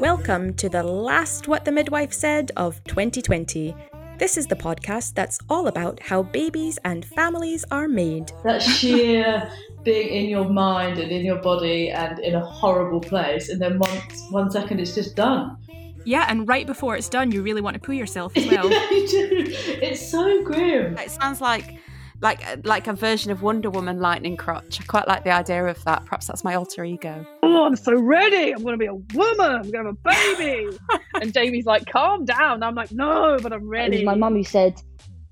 Welcome to the last What the Midwife Said of 2020. This is the podcast that's all about how babies and families are made. That sheer being in your mind and in your body and in a horrible place, and then one, one second it's just done. Yeah, and right before it's done, you really want to poo yourself as well. yeah, you do. It's so grim. It sounds like like like a version of Wonder Woman lightning crotch. I quite like the idea of that. Perhaps that's my alter ego. Oh, I'm so ready. I'm going to be a woman. I'm going to have a baby. and Jamie's like, calm down. I'm like, no, but I'm It ready. was my mum who said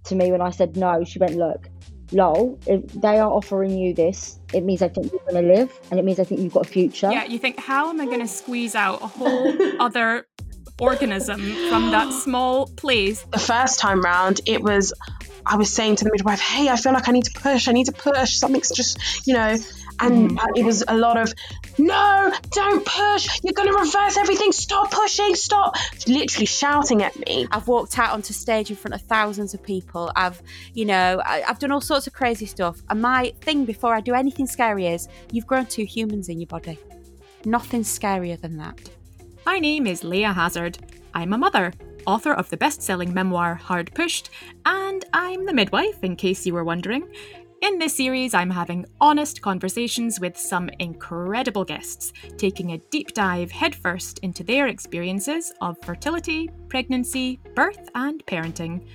to me when I said no, she went, Look, Lol, if they are offering you this, it means I think you're going to live and it means I think you've got a future. Yeah, you think, how am I going to squeeze out a whole other organism from that small place? the first time round, it was I was saying to the midwife, "Hey, I feel like I need to push. I need to push. Something's just, you know." And uh, it was a lot of, "No, don't push. You're going to reverse everything. Stop pushing. Stop!" Literally shouting at me. I've walked out onto stage in front of thousands of people. I've, you know, I, I've done all sorts of crazy stuff. And my thing before I do anything scary is you've grown two humans in your body. Nothing's scarier than that. My name is Leah Hazard. I'm a mother, author of the best selling memoir Hard Pushed, and I'm the midwife, in case you were wondering. In this series, I'm having honest conversations with some incredible guests, taking a deep dive headfirst into their experiences of fertility, pregnancy, birth, and parenting.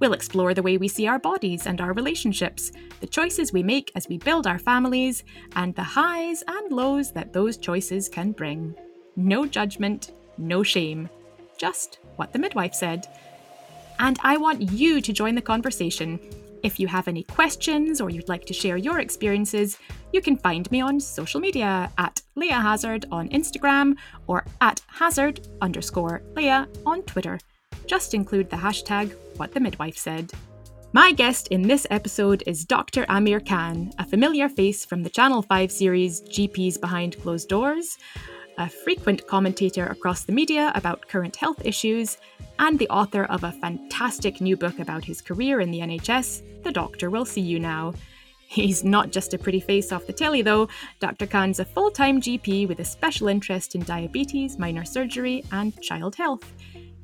We'll explore the way we see our bodies and our relationships, the choices we make as we build our families, and the highs and lows that those choices can bring. No judgment, no shame. Just what the midwife said. And I want you to join the conversation. If you have any questions or you'd like to share your experiences, you can find me on social media at Leah Hazard on Instagram or at Hazard underscore Leah on Twitter. Just include the hashtag what the midwife said. My guest in this episode is Dr. Amir Khan, a familiar face from the Channel 5 series GPs Behind Closed Doors, a frequent commentator across the media about current health issues, and the author of a fantastic new book about his career in the NHS, The Doctor Will See You Now. He's not just a pretty face off the telly, though. Dr. Khan's a full time GP with a special interest in diabetes, minor surgery, and child health.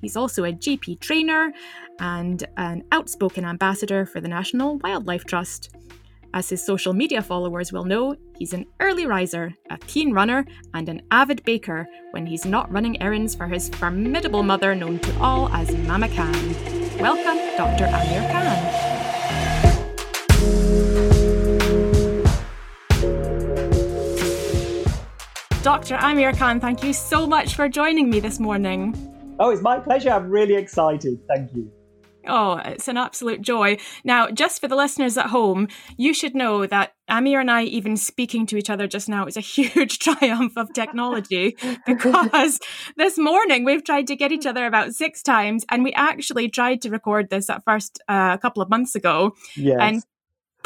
He's also a GP trainer and an outspoken ambassador for the National Wildlife Trust. As his social media followers will know, he's an early riser, a keen runner, and an avid baker when he's not running errands for his formidable mother known to all as Mama Khan. Welcome, Dr. Amir Khan. Dr. Amir Khan, thank you so much for joining me this morning. Oh, it's my pleasure. I'm really excited. Thank you. Oh, it's an absolute joy. Now, just for the listeners at home, you should know that Amir and I, even speaking to each other just now, is a huge triumph of technology because this morning we've tried to get each other about six times and we actually tried to record this at first uh, a couple of months ago. Yes. And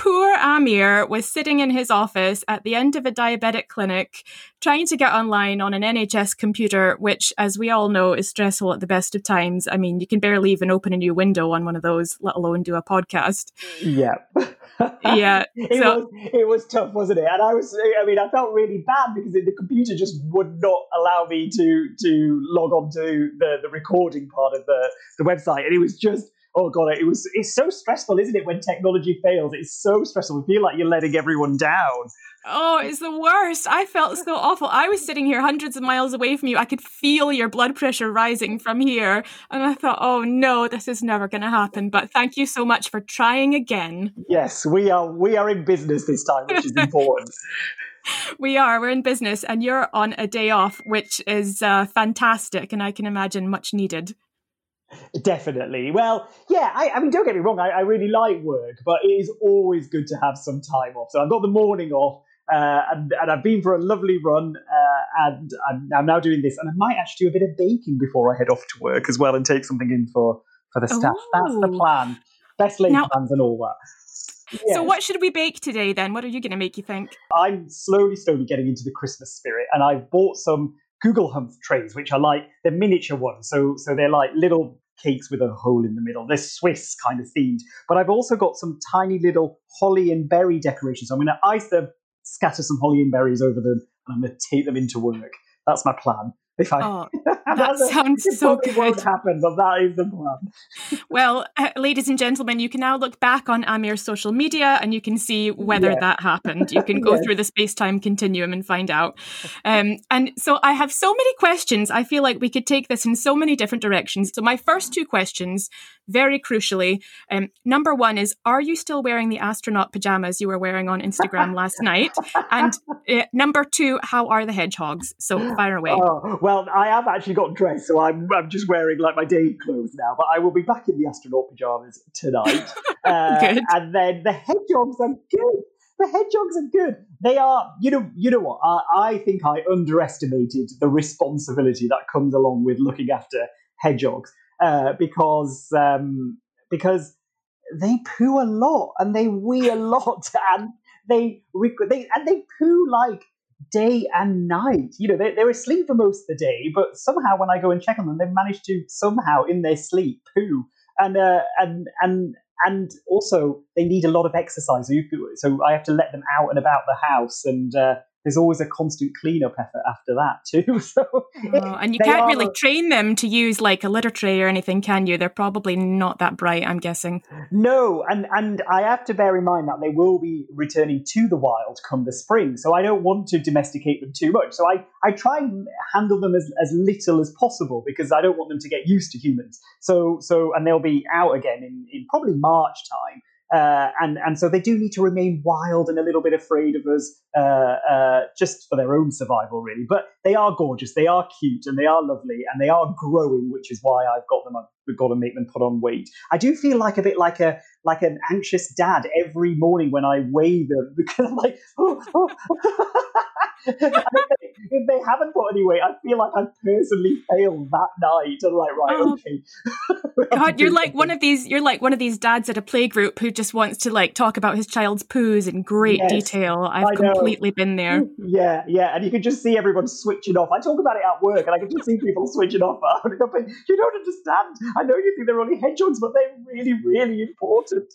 poor Amir was sitting in his office at the end of a diabetic clinic trying to get online on an NHS computer, which, as we all know, is stressful at the best of times. I mean, you can barely even open a new window on one of those, let alone do a podcast. yeah. Yeah. it so- was it was tough, wasn't it? And I was I mean, I felt really bad because the computer just would not allow me to to log on to the, the recording part of the, the website. And it was just oh god, it was it's so stressful, isn't it, when technology fails? It's so stressful. You feel like you're letting everyone down. Oh, it's the worst. I felt so awful. I was sitting here hundreds of miles away from you. I could feel your blood pressure rising from here. And I thought, oh no, this is never going to happen. But thank you so much for trying again. Yes, we are we are in business this time, which is important. We are. We're in business, and you're on a day off, which is uh, fantastic, and I can imagine much needed. Definitely. Well, yeah, I, I mean, don't get me wrong, I, I really like work, but it is always good to have some time off. So I've got the morning off, uh, and, and I've been for a lovely run, uh, and I'm, I'm now doing this, and I might actually do a bit of baking before I head off to work as well and take something in for, for the staff. That's the plan. Best laid Now- plans and all that. So, what should we bake today then? What are you going to make, you think? I'm slowly, slowly getting into the Christmas spirit, and I've bought some Gugelhupf trays, which are like the miniature ones. So, so they're like little cakes with a hole in the middle. They're Swiss kind of themed. But I've also got some tiny little holly and berry decorations. So I'm going to ice them, scatter some holly and berries over them, and I'm going to take them into work. That's my plan. If I, Oh, that sounds it so probably won't good. happen, but that is the plan. Well, uh, ladies and gentlemen, you can now look back on Amir's social media and you can see whether Yes. that happened. You can go Yes. through the space time continuum and find out. Um, and so I have so many questions. I feel like we could take this in so many different directions. So, my first two questions, very crucially um, number one is Are you still wearing the astronaut pajamas you were wearing on Instagram last night? And uh, number two, how are the hedgehogs? So, fire away. Oh, well, I have actually got dressed, so I'm, I'm just wearing like my day clothes now. But I will be back in the astronaut pajamas tonight. Uh. And then the hedgehogs are good. The hedgehogs are good. They are, you know, you know what? I, I think I underestimated the responsibility that comes along with looking after hedgehogs uh, because um, because they poo a lot and they wee a lot and they, they and they poo like day and night. You know, they, they're asleep for most of the day, but somehow when I go and check on them, they've managed to somehow in their sleep poo. And uh, and and and also they need a lot of exercise. So, so I have to let them out and about the house, and uh, there's always a constant cleanup effort after that too. So Oh, and you can't really train them to use like a litter tray or anything, can you? They're probably not that bright, I'm guessing. No, and and I have to bear in mind that they will be returning to the wild come the spring. So I don't want to domesticate them too much. So I, I try and handle them as, as little as possible because I don't want them to get used to humans. So so and they'll be out again in, in probably March time. Uh, and and so they do need to remain wild and a little bit afraid of us, uh, uh, just for their own survival, really. But they are gorgeous, they are cute, and they are lovely, and they are growing, which is why I've got them. I've got to make them put on weight. I do feel like a bit like a like an anxious dad every morning when I weigh them because I'm like, oh, oh. If, they, haven't put any weight, I feel like I personally failed that night. I'm like, right, Oh, okay. We have to God, you're like one of these. You're like one of these dads at a playgroup who just wants to like talk about his child's poos in great Yes, detail. I've completely been there. Yeah, yeah, and you can just see everyone switching off. I talk about it at work, and I can just see people switching off. Like, you don't understand. I know you think they're only hedgehogs, but they're really, really important.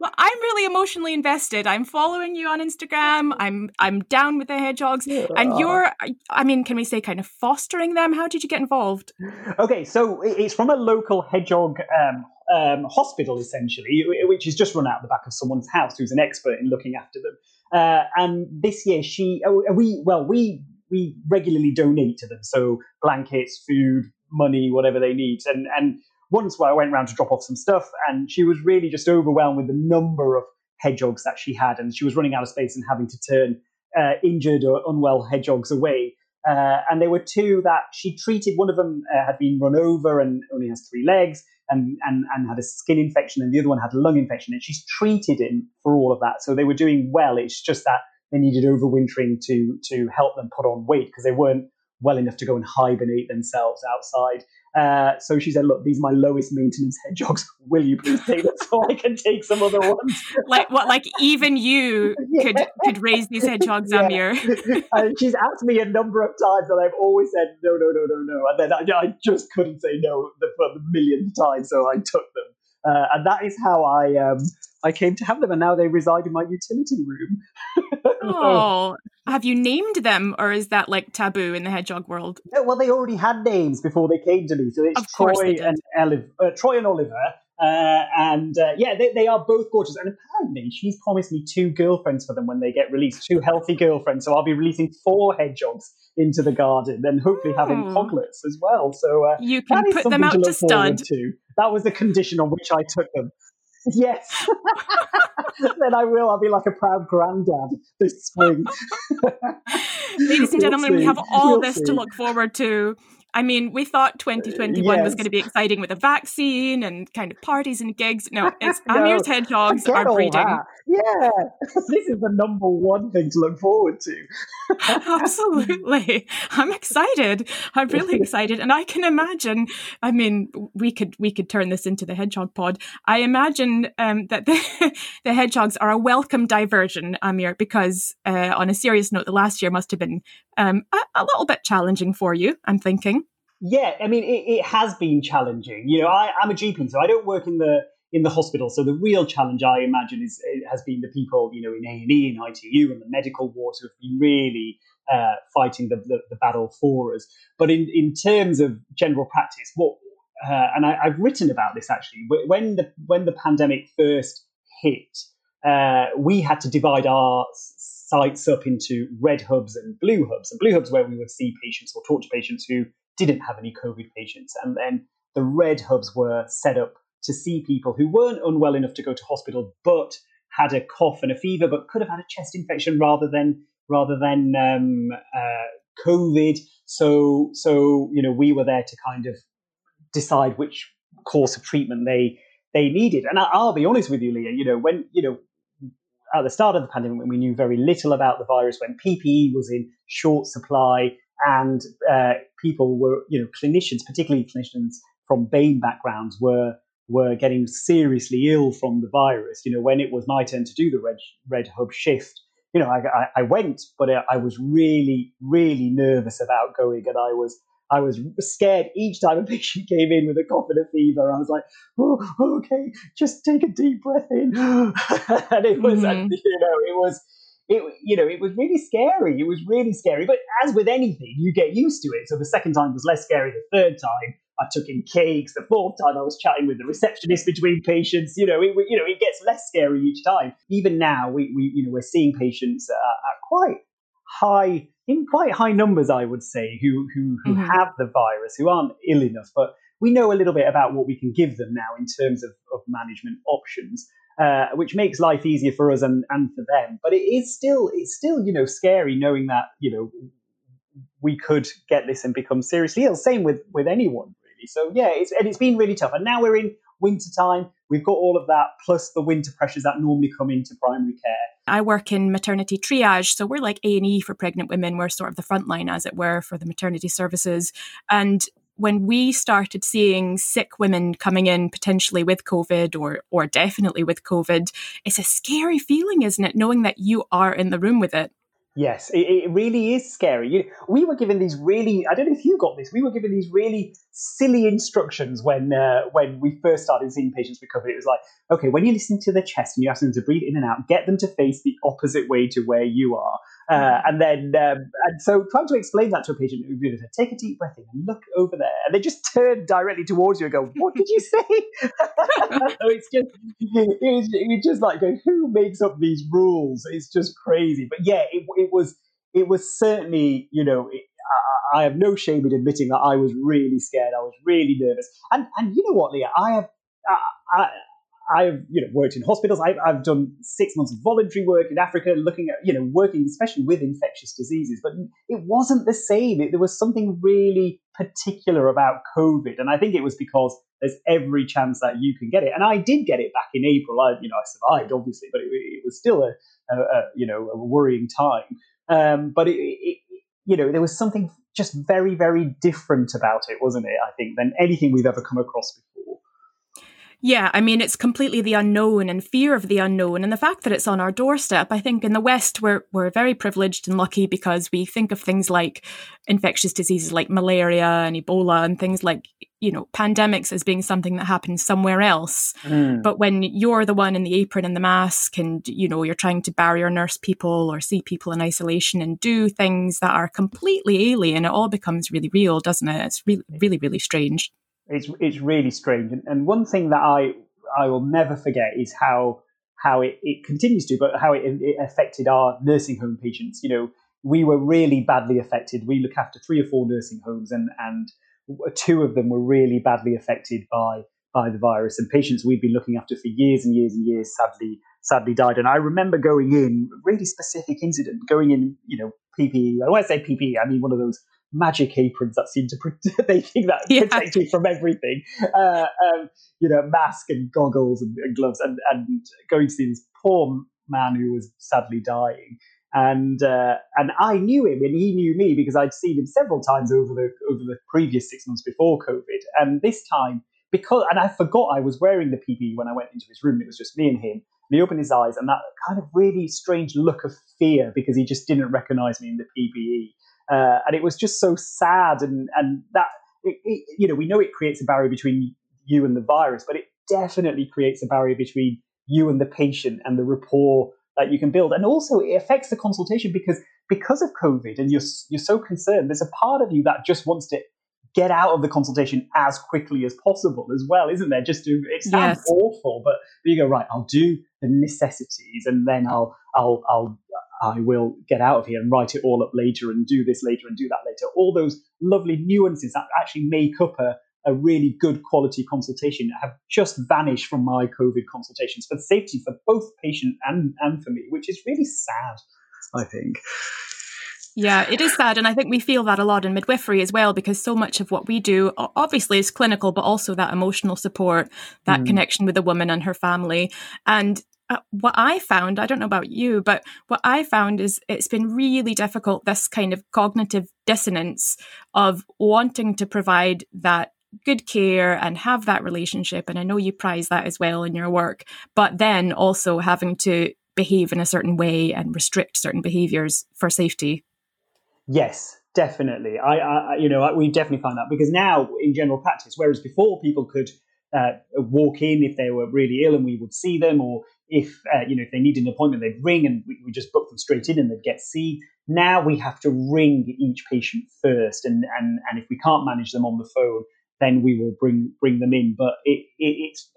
Well, I'm really emotionally invested. I'm following you on Instagram. I'm I'm down with the hedgehogs, and you're. I mean, can we say kind of fostering them? How did you get involved? Okay, so it's from a local hedgehog um, um, hospital, essentially, which is just run out the back of someone's house who's an expert in looking after them. Uh, and this year, she, oh, we, well, we we regularly donate to them, so blankets, food, money, whatever they need. And and once where I went round to drop off some stuff, and she was really just overwhelmed with the number of hedgehogs that she had, and she was running out of space and having to turn uh, injured or unwell hedgehogs away. Uh, and there were two that she treated. One of them uh, had been run over and only has three legs and, and, and had a skin infection, and the other one had a lung infection. And she's treated him for all of that. So they were doing well. It's just that they needed overwintering to, to help them put on weight because they weren't well enough to go and hibernate themselves outside. Uh, so she said, Look, these are my lowest maintenance hedgehogs. Will you please take them so I can take some other ones? Like what? Like even you could could raise these hedgehogs, Yeah. Amir. and she's asked me a number of times, and I've always said no, no, no, no, no. And then I, I just couldn't say no the, for the millionth time, so I took them. Uh, and that is how I um, I came to have them, and now they reside in my utility room. Oh, have you named them, or is that like taboo in the hedgehog world? No, well, they already had names before they came to me, so it's Of course they Troy and Olive, uh, Troy and Oliver. Uh, and uh, yeah, they, they are both gorgeous. And apparently, she's promised me two girlfriends for them when they get released, two healthy girlfriends. So I'll be releasing four hedgehogs into the garden, and hopefully having Oh. hoglets as well. So uh, You can put them out to to look forward stud. to. That was the condition on which I took them. Yes. then I will. I'll be like a proud granddad this spring. Ladies and We'll gentlemen, we have all We'll this see. to look forward to. I mean, we thought 2021 was Yes. going to be exciting with a vaccine and kind of parties and gigs. No, it's No, Amir's hedgehogs are breeding. that. Yeah, this is the number one thing to look forward to. Absolutely. I'm excited. I'm really excited. And I can imagine, I mean, we could we could turn this into the hedgehog pod. I imagine um, that the, the hedgehogs are a welcome diversion, Amir, because uh, on a serious note, the last year must have been um, a, a little bit challenging for you, I'm thinking. Yeah, I mean, it, it has been challenging. You know, I, I'm a GP, so I don't work in the in the hospital. So the real challenge, I imagine, is has been the people, you know, in A and E, in ITU, and the medical wards who have been really uh, fighting the, the, the, battle for us. But in, in terms of general practice, what uh, and I, have written about this actually when the when the pandemic first hit, uh, we had to divide our sites up into red hubs and blue hubs. And blue hubs where we would see patients or talk to patients who didn't have any COVID patients, and then the red hubs were set up to see people who weren't unwell enough to go to hospital but had a cough and a fever but could have had a chest infection rather than rather than um, uh, COVID. So so you know we were there to kind of decide which course of treatment they they needed. And I, will be honest with you, Leah. You know when you know at the start of the pandemic when we knew very little about the virus, when PPE was in short supply, and uh, people were you know clinicians, particularly clinicians from BAME backgrounds, were were getting seriously ill from the virus. You know, when it was my turn to do the red red hub shift, you know, I, I, I went, but I, I was really, really nervous about going, and I was I was scared each time a patient came in with a cough and a fever. I was like, oh, okay, just take a deep breath in. and it was, mm-hmm. you know, it was, it, you know, it was really scary. It was really scary. But as with anything, you get used to it. So the second time was less scary. The third time, I took in cakes. The fourth time, I was chatting with the receptionist between patients. You know, it, you know, it gets less scary each time. Even now, we, we you know, we're seeing patients uh, at quite high, in quite high numbers, I would say, who who who mm-hmm. have the virus, who aren't ill enough, but we know a little bit about what we can give them now in terms of, of management options. Uh, which makes life easier for us and, and for them. But it is still it's still you know scary knowing that you know we could get this and become seriously ill. Same with with anyone really. So yeah, it's and it's been really tough. And now we're in winter time. We've got all of that plus the winter pressures that normally come into primary care. I work in maternity triage, so we're like A and E for pregnant women. We're sort of the front line, as it were, for the maternity services. And when we started seeing sick women coming in potentially with COVID or or definitely with COVID, it's a scary feeling, isn't it? Knowing that you are in the room with it. Yes, it, it really is scary. You, we were given these really, I don't know if you got this, we were given these really silly instructions when uh, when we first started seeing patients with COVID. It was like, okay, when you listen to the chest and you ask them to breathe in and out, get them to face the opposite way to where you are. Uh, and then, um, and so trying to explain that to a patient you know, take a deep breath in and look over there, and they just turn directly towards you and go, "What did you say?" so it's just, it's, it's just like, who makes up these rules? It's just crazy. But yeah, it, it was, it was certainly, you know, it, I, I have no shame in admitting that I was really scared. I was really nervous, and and you know what, Leah, I have. I, I've you know worked in hospitals. I've, I've done six months of voluntary work in Africa, looking at you know working especially with infectious diseases. But it wasn't the same. It, there was something really particular about COVID, and I think it was because there's every chance that you can get it. And I did get it back in April. I you know I survived obviously, but it, it was still a, a, a, you know a worrying time. Um, but it, it, you know there was something just very very different about it, wasn't it? I think than anything we've ever come across before. Yeah, I mean, it's completely the unknown and fear of the unknown, and the fact that it's on our doorstep. I think in the West, we're we're very privileged and lucky because we think of things like infectious diseases like malaria and Ebola and things like you know pandemics as being something that happens somewhere else. Mm. But when you're the one in the apron and the mask, and you know you're trying to barrier nurse people or see people in isolation and do things that are completely alien, it all becomes really real, doesn't it? It's really, really, really strange. It's it's really strange. And, and one thing that I I will never forget is how how it, it continues to, but how it, it affected our nursing home patients. You know, we were really badly affected. We look after three or four nursing homes, and and two of them were really badly affected by by the virus. And patients we'd been looking after for years and years and years sadly sadly died. And I remember going in really specific incident, going in, you know, PPE. I when I say PPE, I mean one of those magic aprons that seem to protect, they think that yeah. protect you from everything. Uh, um, you know, mask and goggles and, and, gloves, and, and going to see this poor man who was sadly dying. And uh, and I knew him, and he knew me because I'd seen him several times over the over the previous six months before COVID. And this time, because and I forgot I was wearing the PPE when I went into his room. It was just me and him. And he opened his eyes, and that kind of really strange look of fear because he just didn't recognize me in the PPE. Uh, and it was just so sad, and and that it, it, you know, we know it creates a barrier between you and the virus, but it definitely creates a barrier between you and the patient and the rapport that you can build. And also, it affects the consultation because because of COVID and you're you're so concerned. There's a part of you that just wants to get out of the consultation as quickly as possible as well, isn't there? Just to it sounds yes. awful, but, but you go right. I'll do the necessities, and then I'll I'll I'll I will get out of here and write it all up later and do this later and do that later. All those lovely nuances that actually make up a, a really good quality consultation have just vanished from my COVID consultations for safety for both patient and, and for me, which is really sad, I think. Yeah, it is sad. And I think we feel that a lot in midwifery as well, because so much of what we do obviously is clinical, but also that emotional support, that mm. connection with the woman and her family. And uh, what I found, I don't know about you, but what I found is it's been really difficult, this kind of cognitive dissonance of wanting to provide that good care and have that relationship. And I know you prize that as well in your work, but then also having to behave in a certain way and restrict certain behaviors for safety. Yes, definitely. I, I you know, we definitely find that because now in general practice, whereas before people could uh, walk in if they were really ill and we would see them, or if uh, you know if they needed an appointment, they'd ring and we, we just book them straight in and they'd get seen. Now we have to ring each patient first, and and and if we can't manage them on the phone, then we will bring bring them in. But it, it it's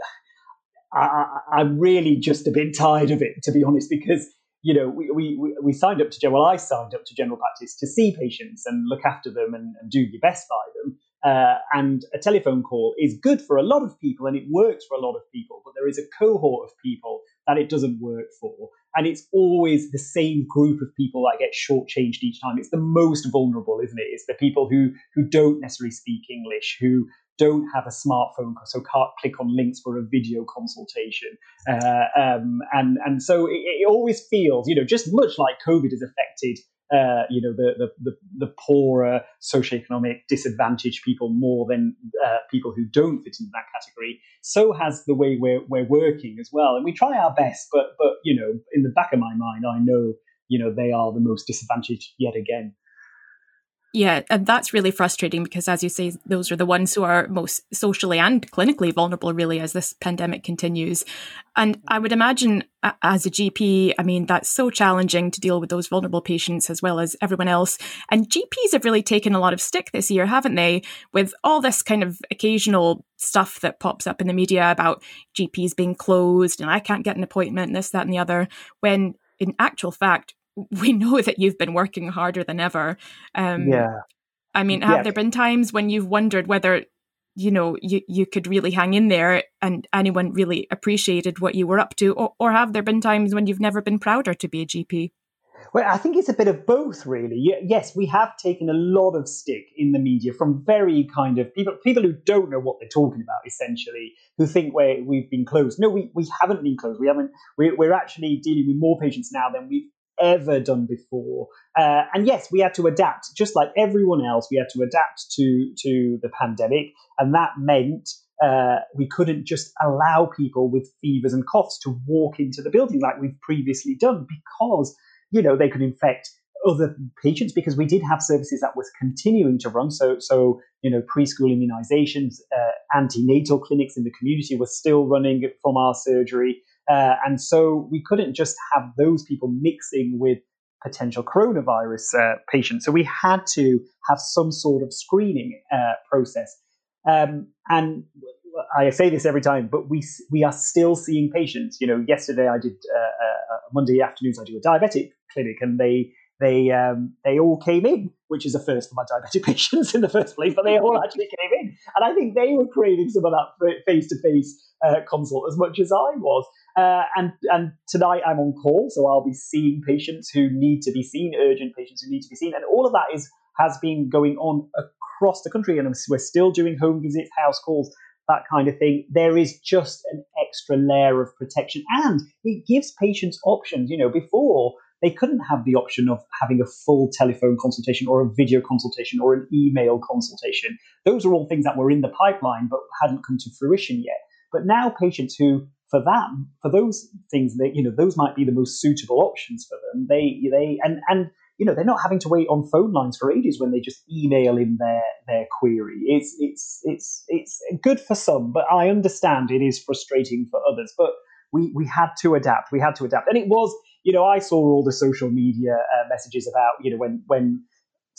I, I'm really just a bit tired of it, to be honest, because you know, we, we, we signed up to, well, I signed up to general practice to see patients and look after them and, and do your best by them. Uh, and a telephone call is good for a lot of people and it works for a lot of people, but there is a cohort of people that it doesn't work for. And it's always the same group of people that get shortchanged each time. It's the most vulnerable, isn't it? It's the people who who don't necessarily speak English, who don't have a smartphone, so can't click on links for a video consultation. Uh, um, and and so it, it, always feels, you know, just much like COVID has affected. Uh, you know the, the, the the poorer socioeconomic disadvantaged people more than uh, people who don't fit into that category. So has the way we're we're working as well, and we try our best. But but you know, in the back of my mind, I know you know they are the most disadvantaged yet again. Yeah, and that's really frustrating because, as you say, those are the ones who are most socially and clinically vulnerable, really, as this pandemic continues. And I would imagine, as a GP, I mean, that's so challenging to deal with those vulnerable patients as well as everyone else. And GPs have really taken a lot of stick this year, haven't they? With all this kind of occasional stuff that pops up in the media about GPs being closed and I can't get an appointment, this, that, and the other, when in actual fact, we know that you've been working harder than ever. Um, yeah. I mean, have there been times when you've wondered whether, you know, you, you could really hang in there and anyone really appreciated what you were up to? Or, or have there been times when you've never been prouder to be a GP? Well, I think it's a bit of both, really. Yes, we have taken a lot of stick in the media from very kind of people, people who don't know what they're talking about, essentially, who think we we've been closed. No, we, we haven't been closed. We haven't. We're, we're actually dealing with more patients now than we've ever done before. Uh, and yes, we had to adapt, just like everyone else. We had to adapt to to the pandemic, and that meant uh, we couldn't just allow people with fevers and coughs to walk into the building like we've previously done, because you know they could infect other patients because we did have services that was continuing to run. So, so you know, preschool immunizations, uh, antenatal clinics in the community were still running from our surgery. Uh, and so we couldn't just have those people mixing with potential coronavirus uh, patients. So we had to have some sort of screening uh, process. Um, and I say this every time, but we we are still seeing patients. You know, yesterday I did uh, uh, Monday afternoons I do a diabetic clinic, and they they um, they all came in, which is a first for my diabetic patients in the first place, but they all actually came in, and I think they were craving some of that face to face consult as much as I was. Uh, and and tonight I'm on call, so I'll be seeing patients who need to be seen, urgent patients who need to be seen, and all of that is has been going on across the country, and we're still doing home visits, house calls, that kind of thing. There is just an extra layer of protection, and it gives patients options. You know, before they couldn't have the option of having a full telephone consultation or a video consultation or an email consultation. Those are all things that were in the pipeline but hadn't come to fruition yet. But now patients who for that, for those things that you know, those might be the most suitable options for them. They they and and you know they're not having to wait on phone lines for ages when they just email in their their query. It's it's it's it's good for some, but I understand it is frustrating for others. But we we had to adapt. We had to adapt, and it was you know I saw all the social media uh, messages about you know when when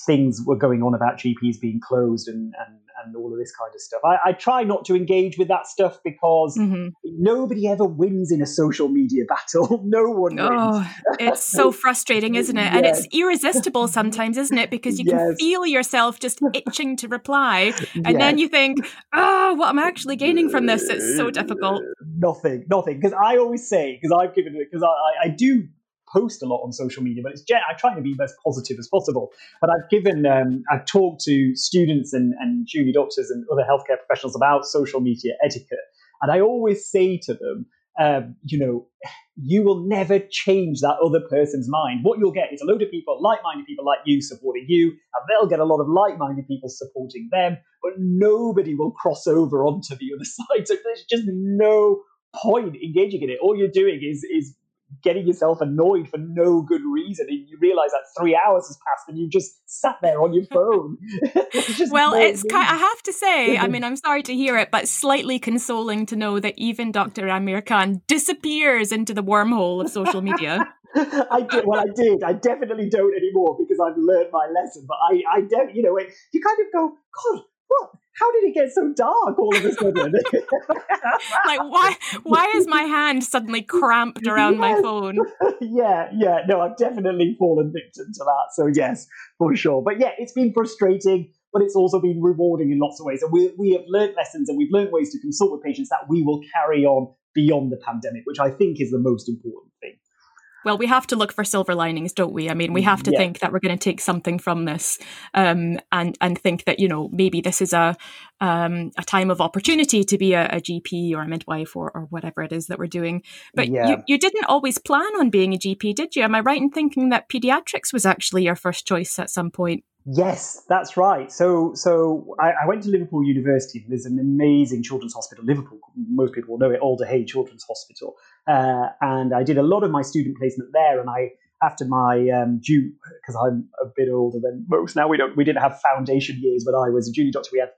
things were going on about GPs being closed and, and, and all of this kind of stuff. I, I try not to engage with that stuff because mm-hmm. nobody ever wins in a social media battle. no one wins. Oh, it's so frustrating, isn't it? Yes. And it's irresistible sometimes, isn't it? Because you yes. can feel yourself just itching to reply. And yes. then you think, oh, what am I actually gaining from this? It's so difficult. Nothing, nothing. Because I always say, because I've given it, because I, I do post a lot on social media, but it's I try to be as positive as possible. But I've given, um, I've talked to students and, and junior doctors and other healthcare professionals about social media etiquette, and I always say to them, um, you know, you will never change that other person's mind. What you'll get is a load of people, like-minded people like you, supporting you, and they'll get a lot of like-minded people supporting them, but nobody will cross over onto the other side. So there's just no point engaging in it. All you're doing is is getting yourself annoyed for no good reason and you realize that three hours has passed and you just sat there on your phone well it's kind, i have to say i mean i'm sorry to hear it but slightly consoling to know that even dr amir khan disappears into the wormhole of social media I did. Well, I did. I definitely don't anymore because I've learned my lesson. But I, I, de- you know, you kind of go, God, what? How did it get so dark all of a sudden? like why why is my hand suddenly cramped around yes. my phone? yeah, yeah. No, I've definitely fallen victim to that. So yes, for sure. But yeah, it's been frustrating, but it's also been rewarding in lots of ways. And we we have learned lessons and we've learned ways to consult with patients that we will carry on beyond the pandemic, which I think is the most important thing. Well, we have to look for silver linings, don't we? I mean, we have to yeah. think that we're going to take something from this, um, and and think that you know maybe this is a um, a time of opportunity to be a, a, GP or a midwife or, or whatever it is that we're doing. But yeah. you, you didn't always plan on being a GP, did you? Am I right in thinking that pediatrics was actually your first choice at some point? Yes, that's right. So, so I, I, went to Liverpool University. There's an amazing children's hospital, Liverpool. Most people will know it, Alder Hey Children's Hospital. Uh, and I did a lot of my student placement there. And I, after my um, due, because I'm a bit older than most now, we don't, we didn't have foundation years when I was a junior doctor. We had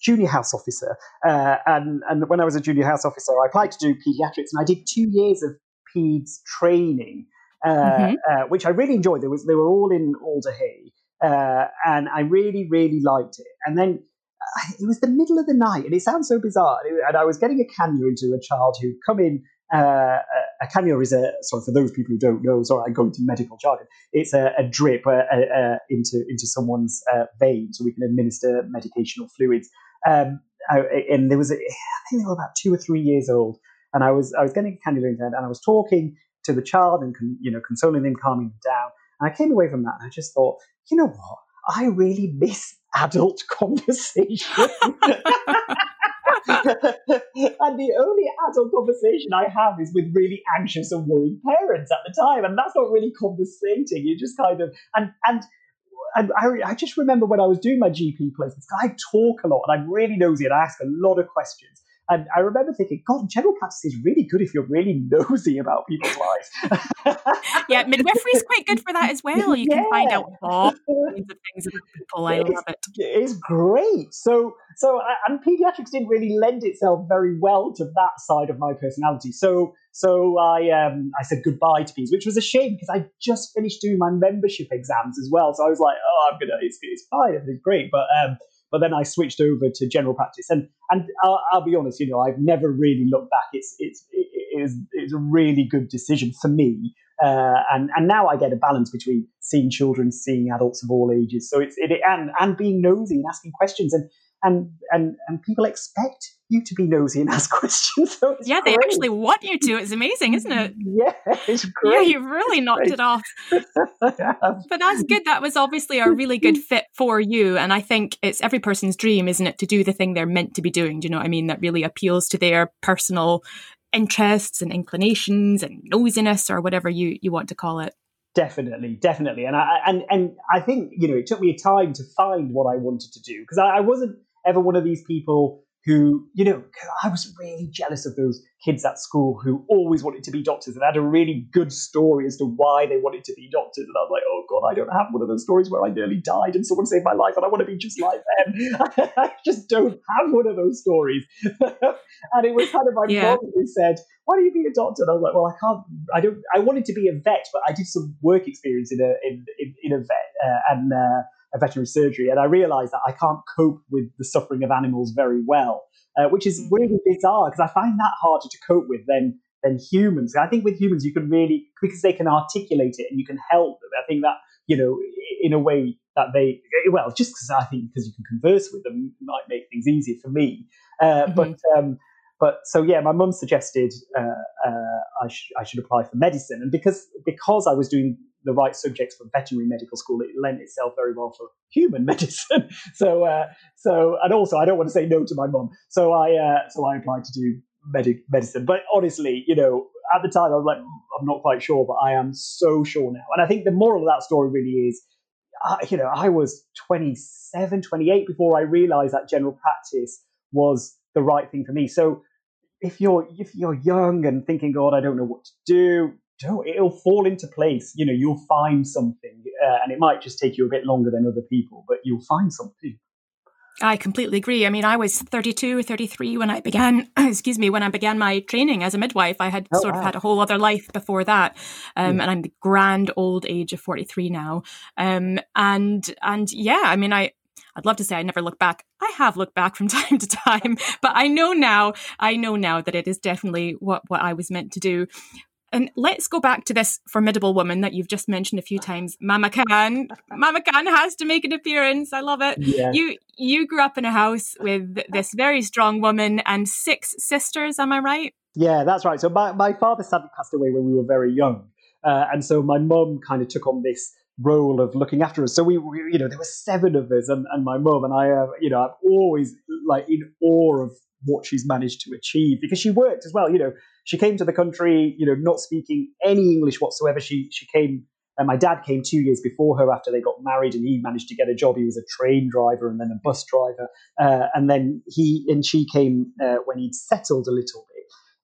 junior house officer. Uh, and and when I was a junior house officer, I applied to do pediatrics, and I did two years of peds training. Uh, mm-hmm. Uh, which I really enjoyed. There was they were all in Alder Hey, uh, and I really, really liked it. And then uh, it was the middle of the night, and it sounds so bizarre. And I was getting a cannula into a child who'd come in. Uh, a cannula is a sorry for those people who don't know. Sorry, I'm going to medical jargon. It's a, a drip uh, uh, into into someone's uh, vein, so we can administer medication or fluids. Um, I, and there was, a, I think they were about two or three years old, and I was I was getting a cannula into and I was talking to the child and you know consoling them, calming them down. And I came away from that and I just thought, you know what? I really miss adult conversation. and the only adult conversation I have is with really anxious and worried parents at the time, and that's not really conversating. You just kind of and and. And I, I just remember when I was doing my GP placements, I talk a lot and I'm really nosy and I ask a lot of questions. And I remember thinking, God, general practice is really good if you're really nosy about people's lives. yeah, midwifery is quite good for that as well. You yeah. can find out all kinds of things about people. I it's, love it. It's great. So, so and pediatrics didn't really lend itself very well to that side of my personality. So, so I um, I said goodbye to peds, which was a shame because I just finished doing my membership exams as well. So I was like, oh, I'm gonna, it's, it's fine, everything's great, but um, but then I switched over to general practice, and and I'll, I'll be honest, you know, I've never really looked back. It's it's it is it's a really good decision for me, uh, and and now I get a balance between seeing children, seeing adults of all ages. So it's it and and being nosy and asking questions, and and and and people expect you to be nosy and ask questions. So yeah, great. they actually want you to. It's amazing, isn't it? Yeah, it's great. Yeah, you've really knocked it off. but that's good. That was obviously a really good fit for you. And I think it's every person's dream, isn't it, to do the thing they're meant to be doing. Do you know what I mean? That really appeals to their personal interests and inclinations and nosiness or whatever you, you want to call it. Definitely, definitely, and I and and I think you know it took me a time to find what I wanted to do because I, I wasn't ever one of these people who, you know, I was really jealous of those kids at school who always wanted to be doctors and had a really good story as to why they wanted to be doctors. And I was like, oh God, I don't have one of those stories where I nearly died and someone saved my life and I want to be just like them. I just don't have one of those stories. and it was kind of my Yeah. mom who said, why do you be a doctor? And I was like, well, I can't, I don't, I wanted to be a vet, but I did some work experience in a, in, in, in a vet uh, and, uh, a veterinary surgery, and I realised that I can't cope with the suffering of animals very well, uh, which is really bizarre because I find that harder to cope with than than humans. I think with humans you can really because they can articulate it and you can help them. I think that you know in a way that they well just because I think because you can converse with them might make things easier for me. Uh, Mhm. But um, but so yeah, my mum suggested uh, uh, I, sh- I should apply for medicine, and because because I was doing the right subjects for veterinary medical school, it lent itself very well for human medicine. so uh, so and also I don't want to say no to my mum, so I uh, so I applied to do medic medicine. But honestly, you know, at the time I was like, I'm not quite sure, but I am so sure now. And I think the moral of that story really is. You know, I was 27, 28 before I realized that general practice was the right thing for me. So if you're if you're young and thinking, God, I don't know what to do, don't. It'll fall into place. You know, you'll find something, uh, and it might just take you a bit longer than other people, but you'll find something. I completely agree. I mean, I was 32 or 33 when I began, excuse me, when I began my training as a midwife. I had Oh, sort of had a whole other life before that. Um, Yeah. and I'm the grand old age of 43 now. Um, and, and yeah, I mean, I, I'd love to say I never look back. I have looked back from time to time, but I know now, I know now that it is definitely what, what I was meant to do. And let's go back to this formidable woman that you've just mentioned a few times, Mama Khan. Mama Khan has to make an appearance. I love it Yeah. you you grew up in a house with this very strong woman and six sisters am i right Yeah, that's right. So my, my father sadly passed away when we were very young. Uh, and so my mum kind of took on this role of looking after us. So we, we you know, there were seven of us and, and my mum and I, uh, you know, I'm always like in awe of what she's managed to achieve because she worked as well. You know, she came to the country, you know, not speaking any English whatsoever. She, she came, and my dad came two years before her after they got married and he managed to get a job. He was a train driver and then a bus driver. Uh, and then he and she came uh, when he'd settled a little bit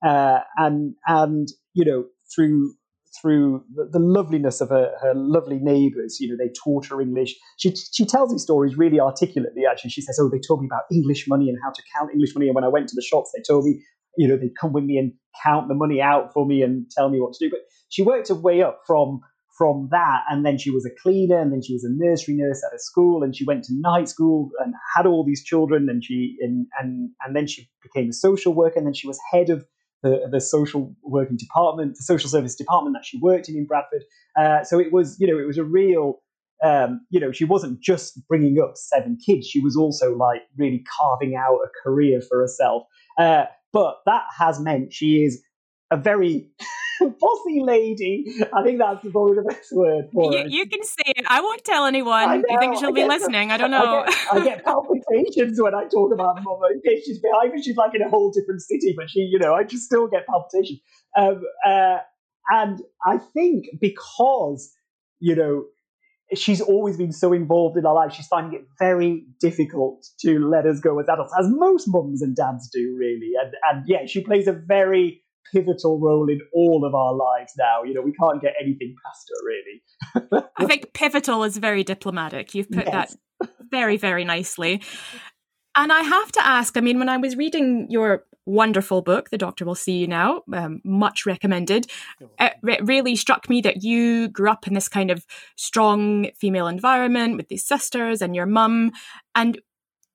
uh, and and you know through through the, the loveliness of her, her lovely neighbours, you know, they taught her English. She she tells these stories really articulately. Actually, she says, "Oh, they told me about English money and how to count English money. And when I went to the shops, they told me, you know, they'd come with me and count the money out for me and tell me what to do." But she worked her way up from from that, and then she was a cleaner, and then she was a nursery nurse at a school, and she went to night school and had all these children, and she and and and then she became a social worker, and then she was head of the, the social working department, the social service department that she worked in in Bradford. Uh, so it was, you know, it was a real, um, you know, she wasn't just bringing up seven kids; she was also like really carving out a career for herself. Uh, but that has meant she is a very bossy lady. I think that's probably the best word for you, it. you can say it i won't tell anyone I you think she'll I be listening i don't know I get, I get palpitations when I talk about. In case she's behind me, she's like in a whole different city, but she, you know, I just still get palpitations. Um, uh, and I think because, you know, she's always been so involved in our life, she's finding it very difficult to let us go as adults, as most mums and dads do, really. And, and yeah, she plays a very pivotal role in all of our lives now. You know, we can't get anything past her, really. i think pivotal is very diplomatic you've put Yes. that very very nicely and i have to ask i mean when i was reading your wonderful book the doctor will see you now um, much recommended it re- really struck me that you grew up in this kind of strong female environment with these sisters and your mum. And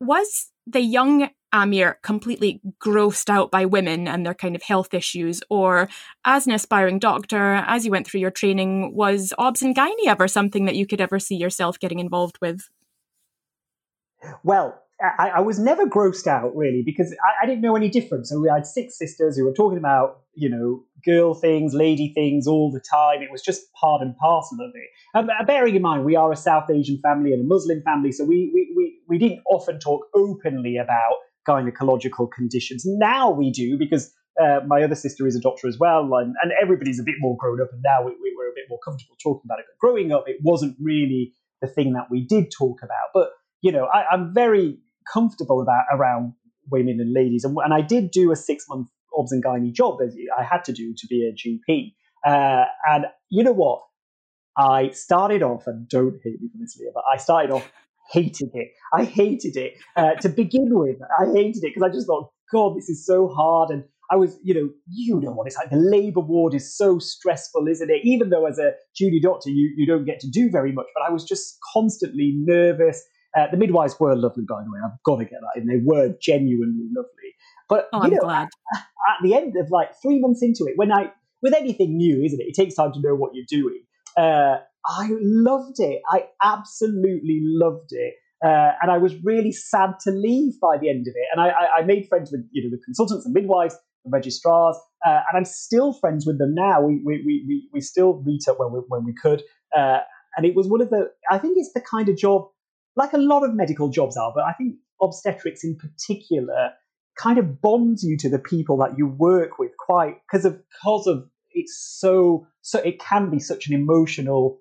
was the young Amir completely grossed out by women and their kind of health issues? Or, as an aspiring doctor, as you went through your training, was obs and gynae ever something that you could ever see yourself getting involved with? Well, I, I was never grossed out really because I, I didn't know any difference. So we had six sisters who were talking about, you know, girl things, lady things all the time. It was just part and parcel of it. Um, bearing in mind, we are a South Asian family and a Muslim family, so we, we, we, we didn't often talk openly about gynecological conditions. Now we do because uh, my other sister is a doctor as well, and, and everybody's a bit more grown up, and now we, we, we're a bit more comfortable talking about it. But growing up, it wasn't really the thing that we did talk about. But you know, I, I'm very comfortable about around women and ladies. And, and I did do a six month obs and gynae job as I had to do to be a GP. Uh, and you know what? I started off, and don't hate me for this, Leah, but I started off hating it. I hated it uh, to begin with. I hated it because I just thought, God, this is so hard. And I was, you know, you know what it's like. The labour ward is so stressful, isn't it? Even though as a junior doctor, you, you don't get to do very much, but I was just constantly nervous. Uh, the midwives were lovely, by the way. I've got to get that in. They were genuinely lovely. But Oh, you know. At, at the end of like three months into it, when I with anything new, isn't it? It takes time to know what you're doing. Uh, I loved it. I absolutely loved it. Uh, and I was really sad to leave by the end of it. And I, I, I made friends with you know the consultants and midwives, the registrars, uh, and I'm still friends with them now. We we, we, we, we still meet up when we, when we could. Uh, and it was one of the I think it's the kind of job like a lot of medical jobs are, but I think obstetrics in particular kind of bonds you to the people that you work with quite because of because of it's so so it can be such an emotional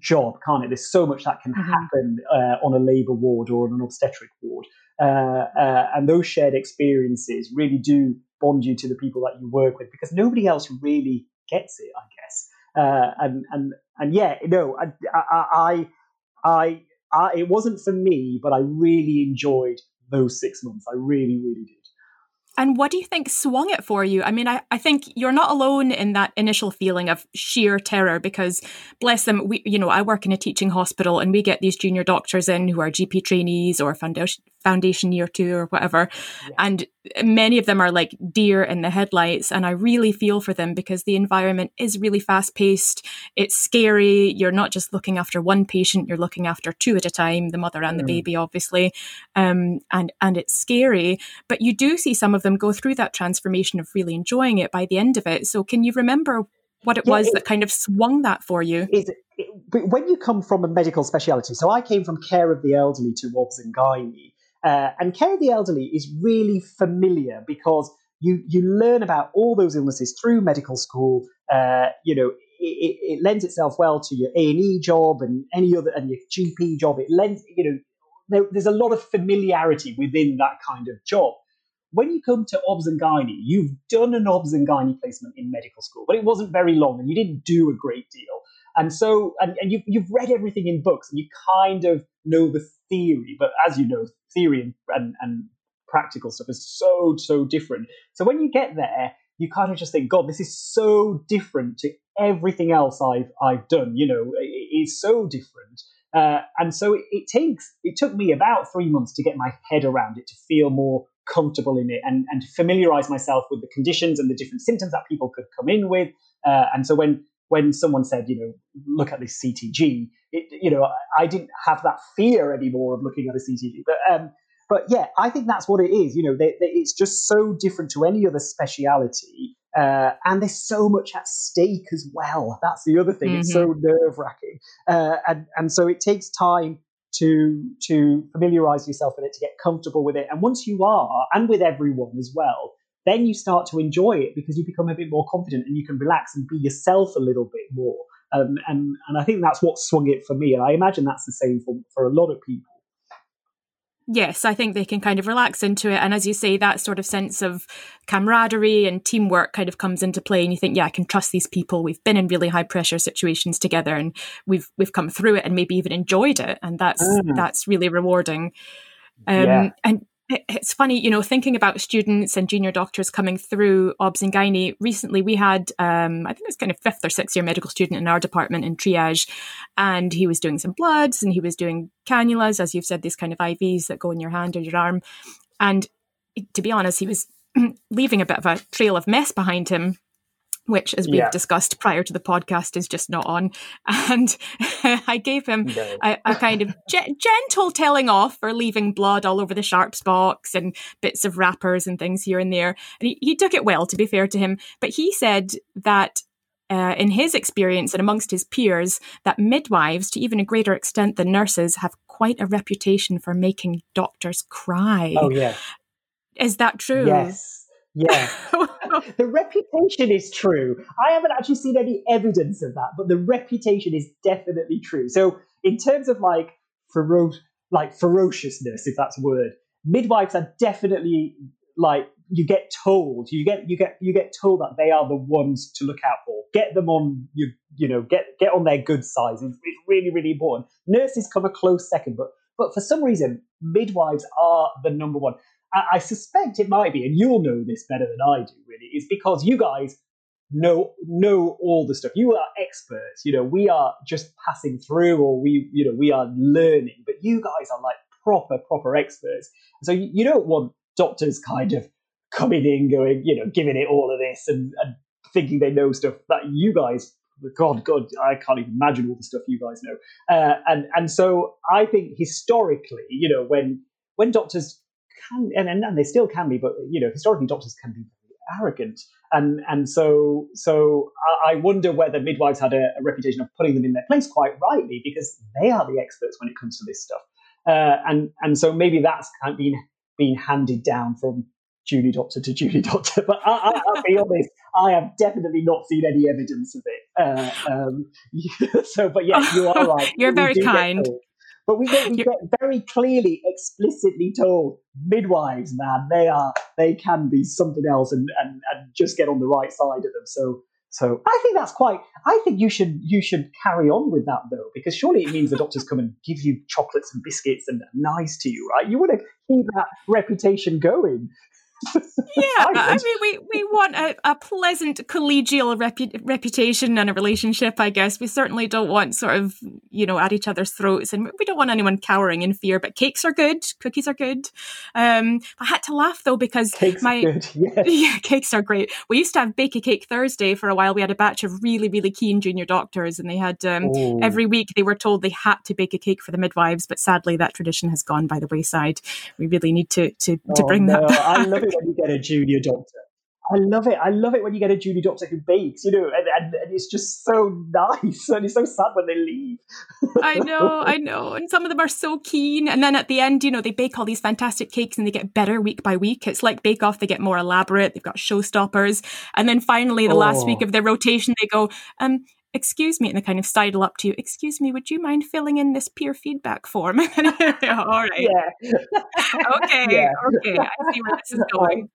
job can't it? There's so much that can Mhm. happen uh, on a labor ward or on an obstetric ward. Uh, uh, and those shared experiences really do bond you to the people that you work with because nobody else really gets it i guess. Uh, and and and yeah no I, I I I I it wasn't for me but I really enjoyed those six months. I really really did And what do you think swung it for you? I mean, I, I think you're not alone in that initial feeling of sheer terror because, bless them, we you know I work in a teaching hospital and we get these junior doctors in who are GP trainees or foundation foundation year two or whatever, and many of them are like deer in the headlights. And I really feel for them because the environment is really fast paced. It's scary. You're not just looking after one patient; you're looking after two at a time, the mother and the Mm. baby, obviously, um, and and it's scary but you do see some of them go through that transformation of really enjoying it by the end of it. So, can you remember what it Yeah, was it- that kind of swung that for you? is it, when you come from a medical speciality, so I came from care of the elderly to obs and gynae, uh, and care of the elderly is really familiar because you you learn about all those illnesses through medical school. Uh, you know, it, it, lends itself well to your A and E job and any other and your GP job. It lends, you know, there, there's a lot of familiarity within that kind of job. When you come to obs and gynae, you've done an obs and gynae placement in medical school, but it wasn't very long, and you didn't do a great deal. And so, and, and you've, you've read everything in books and you kind of know the theory, but as you know, theory and, and, and practical stuff is so, so different. So when you get there, you kind of just think, God, this is so different to everything else I've, I've done. You know, it, it's so different. Uh, and so it, it takes, it took me about three months to get my head around it, to feel more comfortable in it and, and to familiarize myself with the conditions and the different symptoms that people could come in with. Uh, and so when, when someone said, you know, look at this CTG, it, you know, I, I didn't have that fear anymore of looking at a CTG. But, um, but yeah, I think that's what it is. You know, they, they, it's just so different to any other speciality. Uh, and there's so much at stake as well. That's the other thing. It's so nerve wracking. Uh, and, and so it takes time to, to familiarize yourself with it, to get comfortable with it. And once you are, and with everyone as well, then you start to enjoy it because you become a bit more confident and you can relax and be yourself a little bit more. Um, and, and I think that's what swung it for me. And I imagine that's the same for, for a lot of people. Yes, I think they can kind of relax into it. And as you say, that sort of sense of camaraderie and teamwork kind of comes into play. And you think, yeah, I can trust these people. We've been in really high pressure situations together and we've we've come through it and maybe even enjoyed it. And that's Mm. that's really rewarding. Um, Yeah. And it's funny, you know, thinking about students and junior doctors coming through OBS and Gynae. Recently, we had, um, I think it was kind of fifth or sixth year medical student in our department in triage, and he was doing some bloods and he was doing cannulas, as you've said, these kind of IVs that go in your hand or your arm. And to be honest, he was leaving a bit of a trail of mess behind him. Which, as we've Yeah. discussed prior to the podcast, is just not on. And I gave him No. a, a kind of ge- gentle telling off for leaving blood all over the sharps box and bits of wrappers and things here and there. And he, he took it well, to be fair to him. But he said that uh, in his experience and amongst his peers, that midwives, to even a greater extent than nurses, have quite a reputation for making doctors cry. Oh, yeah. Is that true? Yes. Yeah. the reputation is true. I haven't actually seen any evidence of that, but the reputation is definitely true. So, in terms of like fero- like ferociousness, if that's a word, midwives are definitely like you get told you get you get you get told that they are the ones to look out for get them on you you know get get on their good side it's, it's really really important nurses come a close second but but for some reason midwives are the number one I, suspect it might be and you'll know this better than i do really is because you guys know know all the stuff you are experts you know we are just passing through or we you know we are learning but you guys are like proper proper experts so you, you don't want doctors kind of coming in, going, you know, giving it all of this and, and thinking they know stuff that you guys, God, God, I can't even imagine all the stuff you guys know. Uh, and and so I think historically, you know, when when doctors can and, and they still can be, but you know, historically doctors can be arrogant. And and so so I wonder whether midwives had a, a reputation of putting them in their place quite rightly because they are the experts when it comes to this stuff. Uh, and and so maybe that's kind of been been handed down from junior doctor to junior doctor. But I, will be honest, I have definitely not seen any evidence of it. Uh, um, so, but yes, you are right. You're very kind. But we get, we get very clearly, explicitly told midwives, man, they are they can be something else and, and, and just get on the right side of them. So so I think that's quite. I think you should you should carry on with that though, because surely it means the doctors come and give you chocolates and biscuits and nice to you, right? You want to keep that reputation going yeah, I mean, we, we want a, a pleasant collegial repu- reputation and a relationship, I guess. We certainly don't want sort of, you know, at each other's throats and we don't want anyone cowering in fear, but cakes are good, cookies are good. Um, I had to laugh though because cakes my, good, yes. yeah, cakes are great. We used to have Bake a Cake Thursday for a while. We had a batch of really, really keen junior doctors and they had, um, every week they were told they had to bake a cake for the midwives, but sadly that tradition has gone by the wayside. We really need to, to, to oh, bring no, that back. It when you get a junior doctor. I love it. I love it when you get a junior doctor who bakes, you know, and, and, and it's just so nice. And it's so sad when they leave. I know, I know. And some of them are so keen. And then at the end, you know, they bake all these fantastic cakes and they get better week by week. It's like Bake Off, they get more elaborate. They've got showstoppers. And then finally, the oh. last week oh. of their rotation, they go, um, excuse me, and they kind of sidle up to you, excuse me, would you mind filling in this peer feedback form? All right. Yeah. okay. Yeah. Okay. I see where this is going.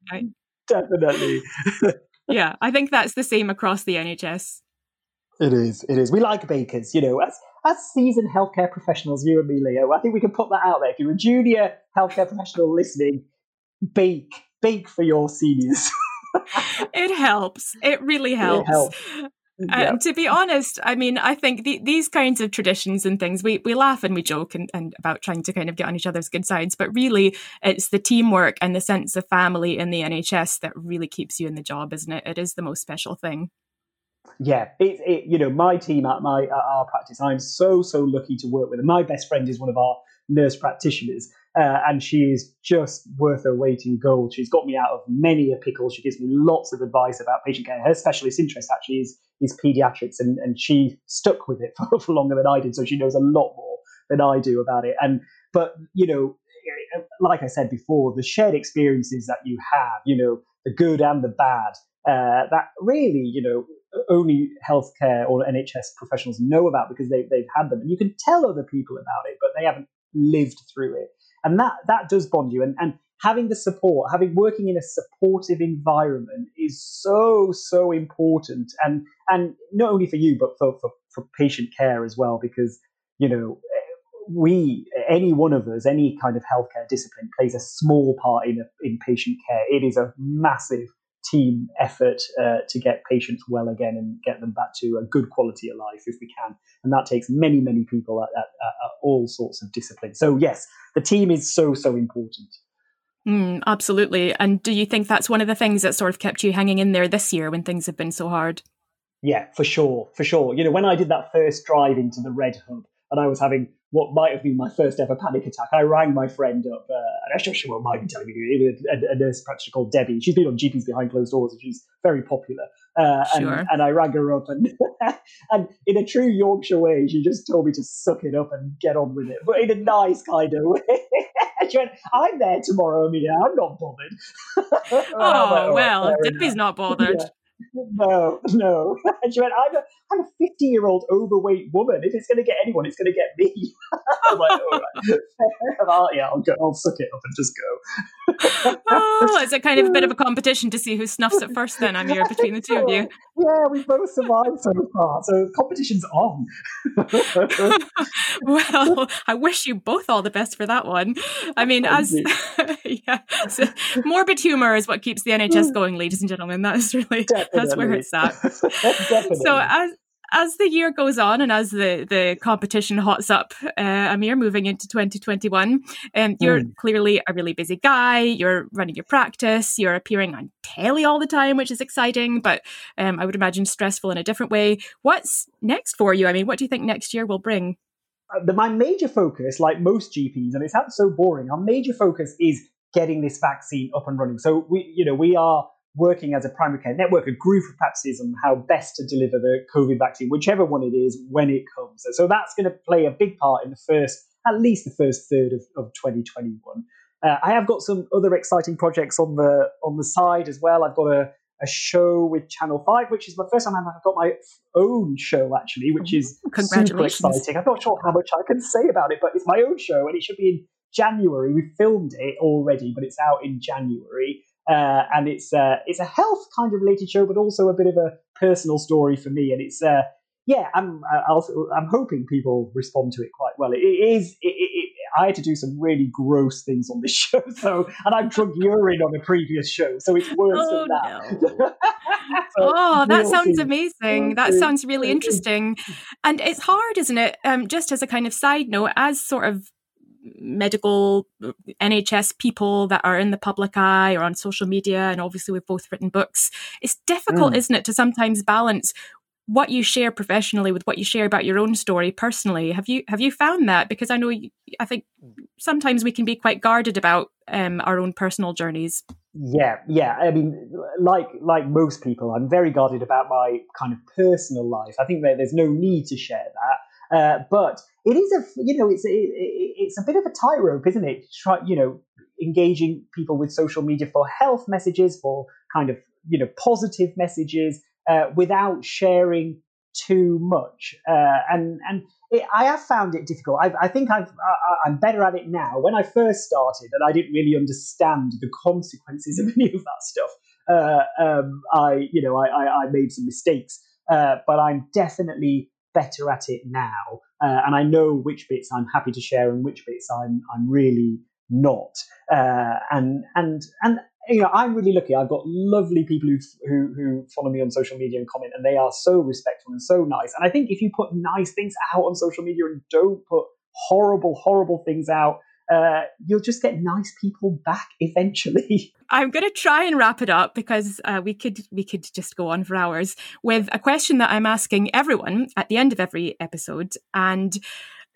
Definitely. yeah. I think that's the same across the NHS. It is. It is. We like bakers, you know, as as seasoned healthcare professionals, you and me, Leah. I think we can put that out there. If you're a junior healthcare professional listening, bake, bake for your seniors. it helps. It really helps. It helps. And to be honest, I mean, I think the, these kinds of traditions and things, we, we laugh and we joke and, and about trying to kind of get on each other's good sides, but really it's the teamwork and the sense of family in the NHS that really keeps you in the job, isn't it? It is the most special thing. Yeah, it, it you know, my team at my at our practice, I'm so so lucky to work with. And my best friend is one of our nurse practitioners, uh, and she is just worth her weight in gold. She's got me out of many a pickle. She gives me lots of advice about patient care. Her specialist interest actually is is pediatrics, and, and she stuck with it for, for longer than I did, so she knows a lot more than I do about it. And but you know, like I said before, the shared experiences that you have, you know, the good and the bad, uh, that really, you know, only healthcare or NHS professionals know about because they, they've had them. And you can tell other people about it, but they haven't lived through it and that that does bond you. And and having the support having working in a supportive environment is so so important. And and not only for you but for for, for patient care as well because you know we any one of us any kind of healthcare discipline plays a small part in a, in patient care. It is a massive team effort uh, to get patients well again and get them back to a good quality of life if we can. And that takes many, many people at, at, at all sorts of disciplines. So, yes, the team is so, so important. Mm, absolutely. And do you think that's one of the things that sort of kept you hanging in there this year when things have been so hard? Yeah, for sure, for sure. You know, when I did that first drive into the Red Hub and I was having what might have been my first ever panic attack. I rang my friend up, uh, and I'm sure she won't mind me telling you, a, a, nurse practitioner called Debbie. She's been on GPs behind closed doors, and she's very popular. Uh, sure. and, and I rang her up, and and in a true Yorkshire way, she just told me to suck it up and get on with it, but in a nice kind of way. she went, "I'm there tomorrow, Amelia. I'm not bothered." oh, like, oh well, Debbie's not bothered. Yeah. no, no. And she went, I'm I'm a 50 year old overweight woman. If it's going to get anyone, it's going to get me. I'm like, all right. I'll, yeah, I'll, go, I'll suck it up and just go. oh, it's a kind of a bit of a competition to see who snuffs it first then, I'm here between the two of you. Yeah, we both survived so far. So competition's on. well, I wish you both all the best for that one. I mean, Thank as yeah, so morbid humor is what keeps the NHS mm. going, ladies and gentlemen. That's really Definitely. that's where it's at. so as as the year goes on and as the, the competition hots up, uh, Amir, moving into 2021, um, you're mm. clearly a really busy guy. You're running your practice. You're appearing on telly all the time, which is exciting, but um, I would imagine stressful in a different way. What's next for you? I mean, what do you think next year will bring? Uh, the, my major focus, like most GPs, and it sounds so boring, our major focus is getting this vaccine up and running. So we, you know, we are working as a primary care network, a group of practices on how best to deliver the COVID vaccine, whichever one it is, when it comes. So that's going to play a big part in the first, at least the first third of, of 2021. Uh, I have got some other exciting projects on the on the side as well. I've got a, a show with Channel Five, which is my first time I've got my own show actually, which is super exciting. I'm not sure how much I can say about it, but it's my own show and it should be in January. We filmed it already, but it's out in January. Uh, and it's uh, it's a health kind of related show, but also a bit of a personal story for me. And it's uh, yeah, I'm I'll, I'm hoping people respond to it quite well. it, it is. It, it, I had to do some really gross things on this show, so and I've drunk urine on a previous show, so it's worse oh, than that. No. so oh, that sounds amazing. That sounds really interesting, and it's hard, isn't it? Um, just as a kind of side note, as sort of medical NHS people that are in the public eye or on social media, and obviously we've both written books. It's difficult, mm. isn't it, to sometimes balance what you share professionally with what you share about your own story personally. Have you have you found that? Because I know you, I think sometimes we can be quite guarded about um, our own personal journeys. Yeah, yeah. I mean, like like most people, I'm very guarded about my kind of personal life. I think that there's no need to share that. Uh, but it is a you know it's it, it's a bit of a tightrope, isn't it? Try you know engaging people with social media for health messages, for kind of you know positive messages, uh, without sharing too much. Uh, and and it, I have found it difficult. I've, i think I've, I, am better at it now. When I first started, and I didn't really understand the consequences of any of that stuff, uh, um, I you know I, I, I made some mistakes. Uh, but I'm definitely better at it now, uh, and I know which bits I'm happy to share and which bits I'm I'm really not. Uh, and and and you know, I'm really lucky. I've got lovely people who, who who follow me on social media and comment, and they are so respectful and so nice. And I think if you put nice things out on social media and don't put horrible, horrible things out, uh, you'll just get nice people back eventually. I'm going to try and wrap it up because uh, we could we could just go on for hours with a question that I'm asking everyone at the end of every episode, and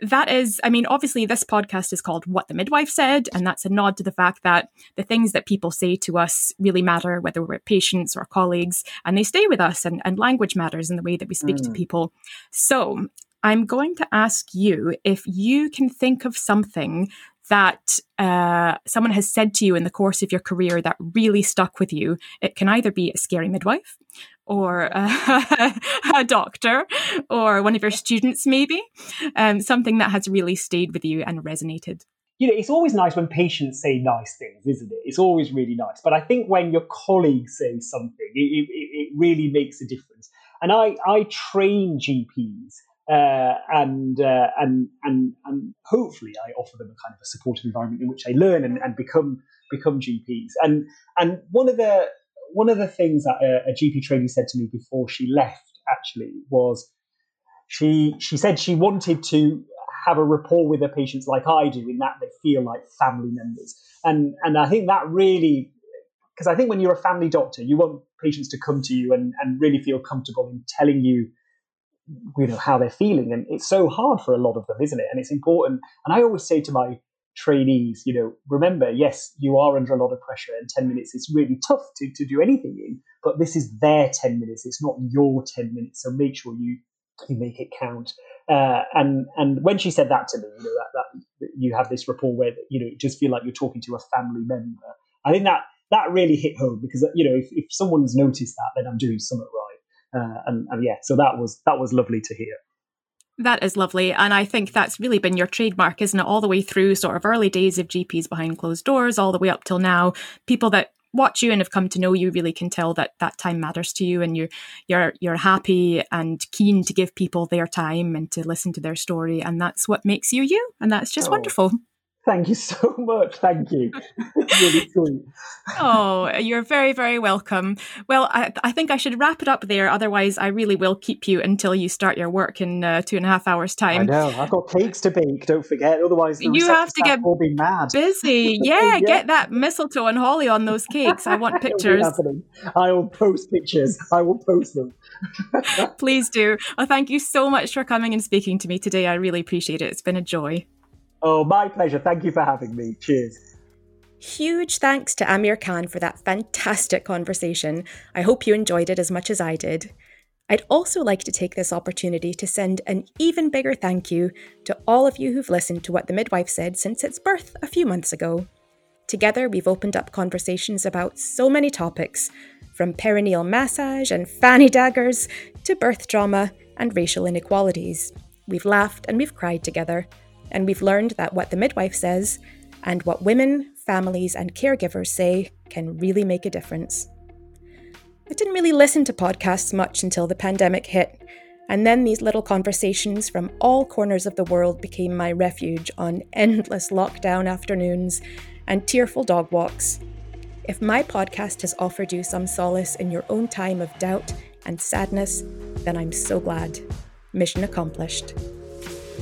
that is, I mean, obviously, this podcast is called What the Midwife Said, and that's a nod to the fact that the things that people say to us really matter, whether we're patients or colleagues, and they stay with us, and, and language matters in the way that we speak mm. to people. So, I'm going to ask you if you can think of something that uh, someone has said to you in the course of your career that really stuck with you. It can either be a scary midwife or a, a doctor or one of your students, maybe, um, something that has really stayed with you and resonated. You know, it's always nice when patients say nice things, isn't it? It's always really nice. But I think when your colleagues say something, it, it, it really makes a difference. And I, I train GPs uh, and, uh, and and and hopefully I offer them a kind of a supportive environment in which they learn and, and become become GPs. And and one of the one of the things that a, a GP trainee said to me before she left actually was she she said she wanted to have a rapport with her patients like I do, in that they feel like family members. And and I think that really because I think when you're a family doctor, you want patients to come to you and, and really feel comfortable in telling you you know how they're feeling and it's so hard for a lot of them isn't it? And it's important. And i always say to my trainees you know remember yes you are under a lot of pressure and 10 minutes is really tough to, to do anything in but this is their 10 minutes it's not your 10 minutes so make sure you you make it count. Uh, and and when she said that to me you know that, that you have this rapport where you know just feel like you're talking to a family member i think that that really hit home because you know if, if someone's noticed that, then I'm doing something right. Uh, and, and yeah, so that was that was lovely to hear. That is lovely. And I think that's really been your trademark, isn't it? All the way through sort of early days of GPs behind closed doors, all the way up till now. People that watch you and have come to know you really can tell that that time matters to you and you're you're you're happy and keen to give people their time and to listen to their story and that's what makes you you and that's just oh. wonderful Thank you so much. Thank you. really sweet. oh, you're very, very welcome. Well, I, I, think I should wrap it up there. Otherwise, I really will keep you until you start your work in uh, two and a half hours' time. I know. I've got cakes to bake. Don't forget. Otherwise, you have to get will be mad. busy. Yeah, yeah, get that mistletoe and holly on those cakes. I want pictures. I will post pictures. I will post them. Please do. Well, thank you so much for coming and speaking to me today. I really appreciate it. It's been a joy. Oh, my pleasure. Thank you for having me. Cheers. Huge thanks to Amir Khan for that fantastic conversation. I hope you enjoyed it as much as I did. I'd also like to take this opportunity to send an even bigger thank you to all of you who've listened to what the midwife said since its birth a few months ago. Together, we've opened up conversations about so many topics, from perineal massage and fanny daggers to birth trauma and racial inequalities. We've laughed and we've cried together, and we've learned that what the midwife says and what women, families, and caregivers say can really make a difference. I didn't really listen to podcasts much until the pandemic hit, and then these little conversations from all corners of the world became my refuge on endless lockdown afternoons and tearful dog walks. If my podcast has offered you some solace in your own time of doubt and sadness, then I'm so glad. Mission accomplished.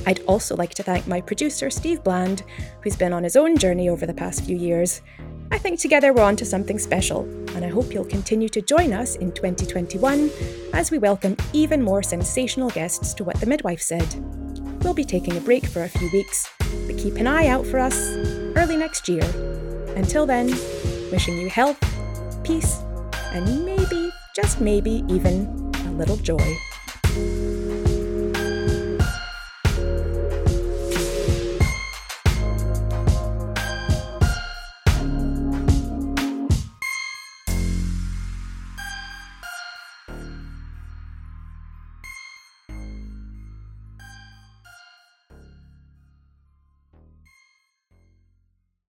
I'd also like to thank my producer, Steve Bland, who's been on his own journey over the past few years. I think together we're on to something special, and I hope you'll continue to join us in 2021 as we welcome even more sensational guests to What the Midwife Said. We'll be taking a break for a few weeks, but keep an eye out for us early next year. Until then, wishing you health, peace, and maybe, just maybe, even a little joy.